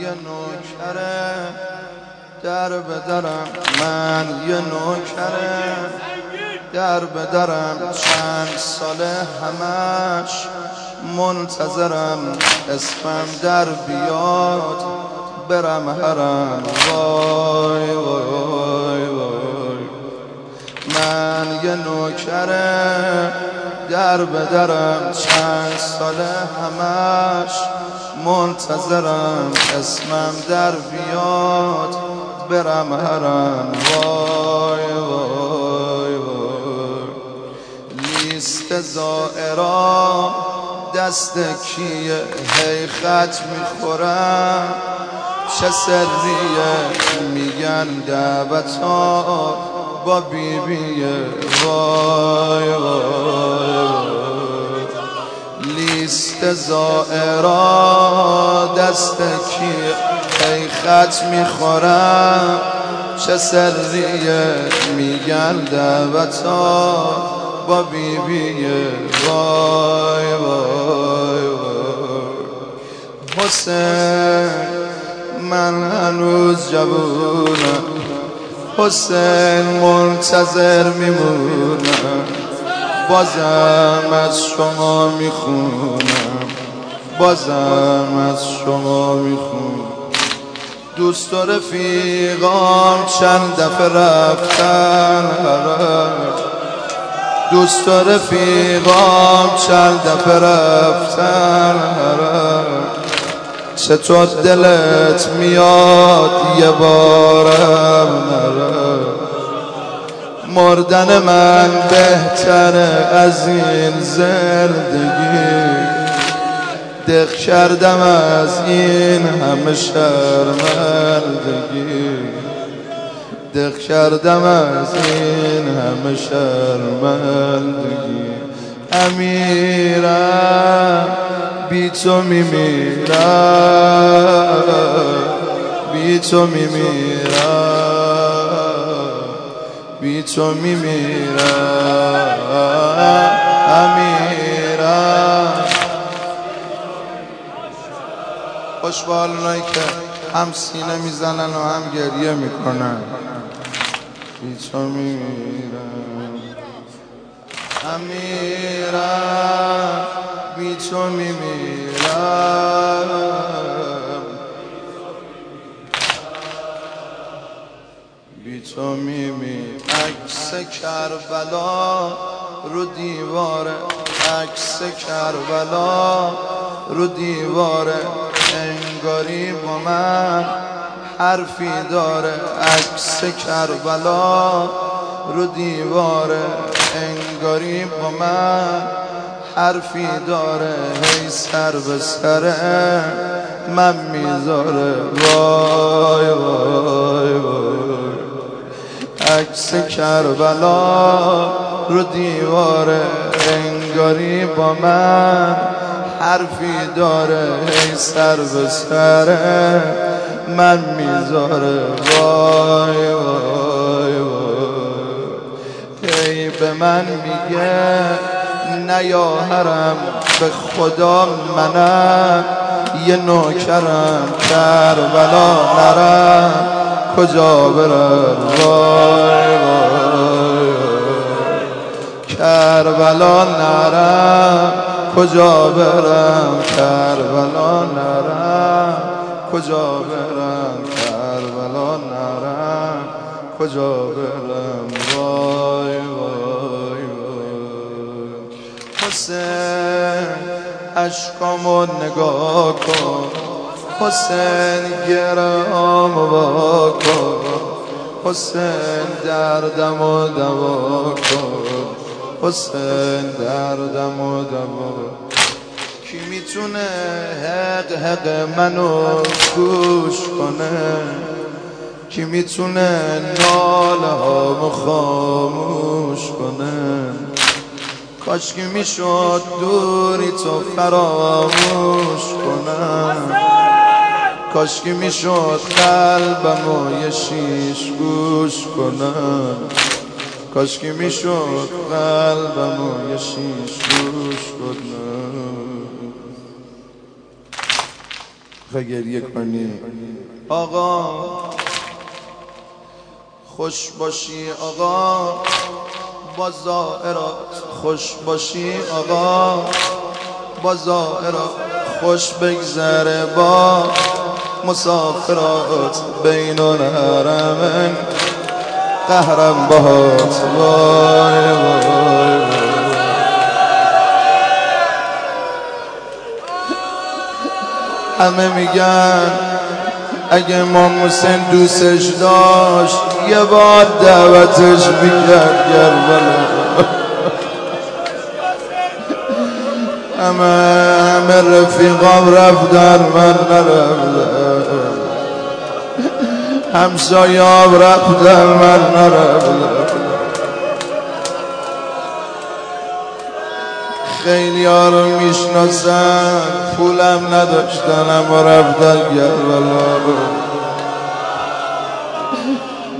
یه نوکره در بدرم من یه نوکره در بدرم. چند ساله همش منتظرم اسمم در بیاد برم هرم وای وای وای من یه نوکره در بدرم. چند ساله همش منتظرم اسمم در بیاد برم هرم. وای وای وای. لیست زائرا دست کیه؟ هی خط می‌خورم. چه سریه؟ میگن دعوتا با بیبیه. وای وای. لیست زائرا دست کی ای خط می‌خورم؟ چه سریه میگن دعوتا با بیبیه وای وای وای. حسین من هنوز جوونم. حسین منتظر میمونم. بازم از شما می‌خونم. بازم از شما می‌خونم. دوست و رفیقام چند دفعه رفتن. دوست و رفیقام چند دفعه رفتن. چطور دلت میاد یه بارم. نره مردن من بهتره از این زندگی. دق کردم از این همه شرمندگی. دق کردم از این همه شرمندگی. امیرم بی تو میمیرم. بی تو میمیرم. بی تو میمیرم. امیرم. خوشبال اونایی که هم سینه می‌زنن و هم گریه می‌کنن. بی تو میمیرم. امیرم. بی تو میمیرم. تو میمیرم عکس کربلا رو دیواره عکس کربلا رو دیواره انگاری با من حرفی داره. عکس کربلا رو دیواره انگاری با من حرفی داره. هی سر به سره من می‌ذاره. وای وای وای. عکس کربلا رو دیواره انگاری با من حرفی داره هی سر به سره من می‌ذاره. وای وای وای. هی به من میگه نیا حرم به خدا منم. یه نوکرم کربلا نرم. کجا برم وای وای. کربلا نرم کجا برم؟ کربلا نرم کجا برم؟ کربلا نرم کجا برم؟ وای وای وای. حسین عشقامو نگاه کن. حسین گرام وا کن حسین دردم و دوا کن حسین دردم و دوا. کی می‌تونه حق حق منو گوش کنه؟ کی می‌تونه ناله ها خاموش کنه؟ کاش که می‌شد دوری تو فراموش کنم. کاش که می‌شد قلبم یه شیش گوش کنم. کاش که می‌شد قلبم یه شیش گوش کنم. گریه کنی. آقا خوش باشی آقا. با زائرات خوش باشی آقا. با زائرات خوش بگذره با مسافرات بین الحرمین قهرم باهات وای وای همه میگن اگه ما حسین دوستش داشت یه بار دعوتش می‌کرد گربلا همه رفیقام رفتن من نرفتم. همسایاب رفتن من نرفتم. خیلی ها رو می‌شناسن پولم نداشتن اما رفتن گربلا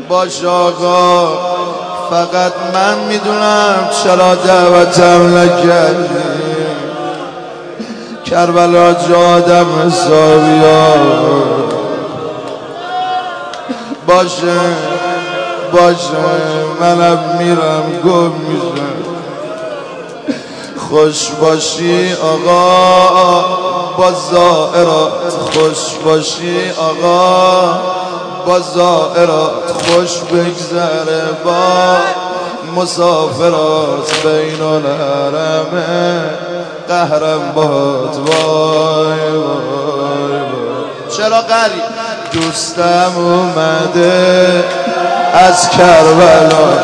باش آقا فقط من می‌دونم چرا دعوتم نکردی. کربلا جا آدم حسابی باشه باشه منم میرم گم میشم. خوش باشی آقا با زائرات خوش باشی آقا. با زائرات خوش بگذره با مسافرات بین الحرمه قهرم باد وای وای چرا قری دوستم اومده از کربلا.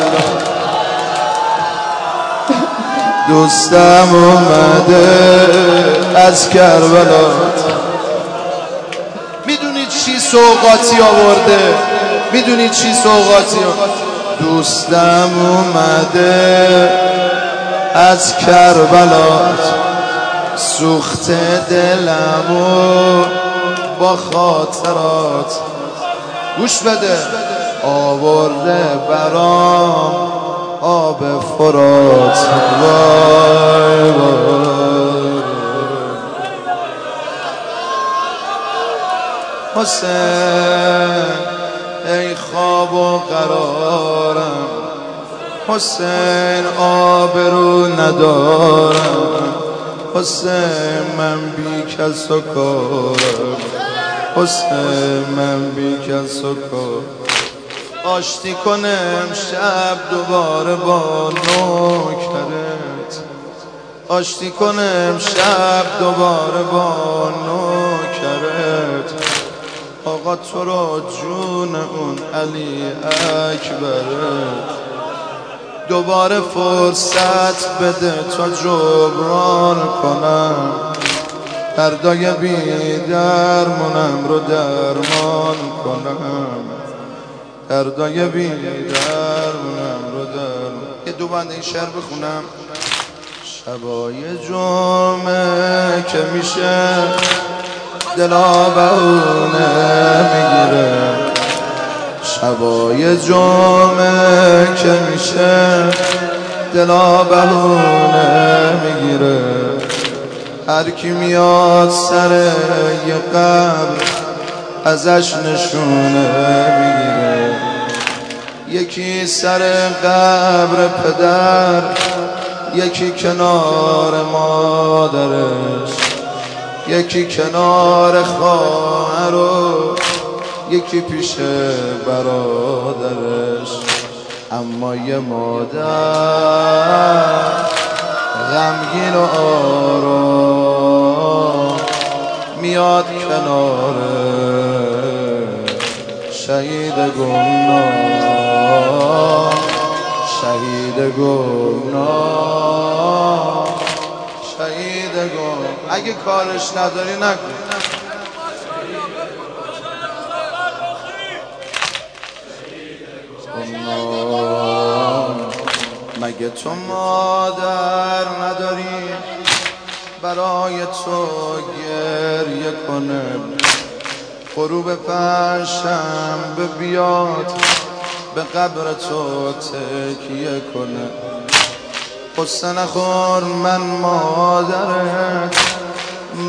دوستم اومده از کربلا. می‌دونی چی سوقاتی آورده؟ می‌دونی چی سوقاتی دوستم اومده از کربلا. سوخت دلمو با خاطرات گوش بده. آورده برام آب فرات. وای وای حسین ای خواب و قرارم. حسین آبرو ندارم. حسین من بی کس و حسین من بی آشتی کنم شب دوباره با نوکرت. آشتی کنم شب دوباره با نوکرت. آقا تو را جون اون علی اکبرت. دوباره فرصت بده تا جبران کنم. دردای بی درمونم رو درمان کنم. دردای بی درمونم رو در یه دو بند این شعر بخونم. شبای جمعه که میشه دلا بهونه می‌گیره. شبای جمعه که میشه دلا بهونه می‌گیره. هر کی میاد سر یه قبر ازش نشونه می‌گیره. یکی سر قبر پدر یکی کنار مادرش یکی کنار خواهر و یکی پیش برادرش اما یه مادر غمگین و آرام میاد کنار شهید گمنام شهید گمنام شهید گم اگه کارش نداری نکن. مگه تو مادر نداری برای تو گریه کنه غروب پنجشنبه بیاد به قبر تو تکیه کنه قصه نخور من مادرت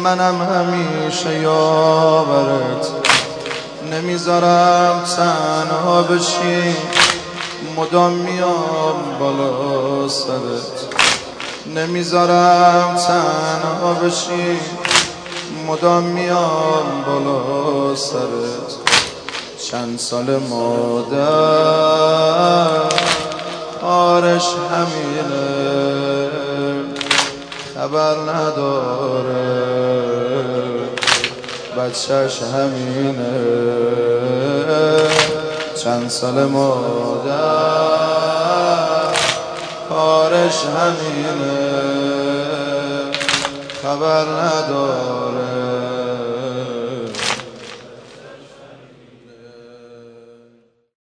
منم همیشه یاورت. نمی‌ذارم تنها بشی. مدام میام بالا سرت. نمی‌ذارم تنها بشی. مدام میام بالا سرت. چند سال مادر. آرش همینه. خبر نداره. بچهش همینه. چند سال مادر کارش همینه خبر نداره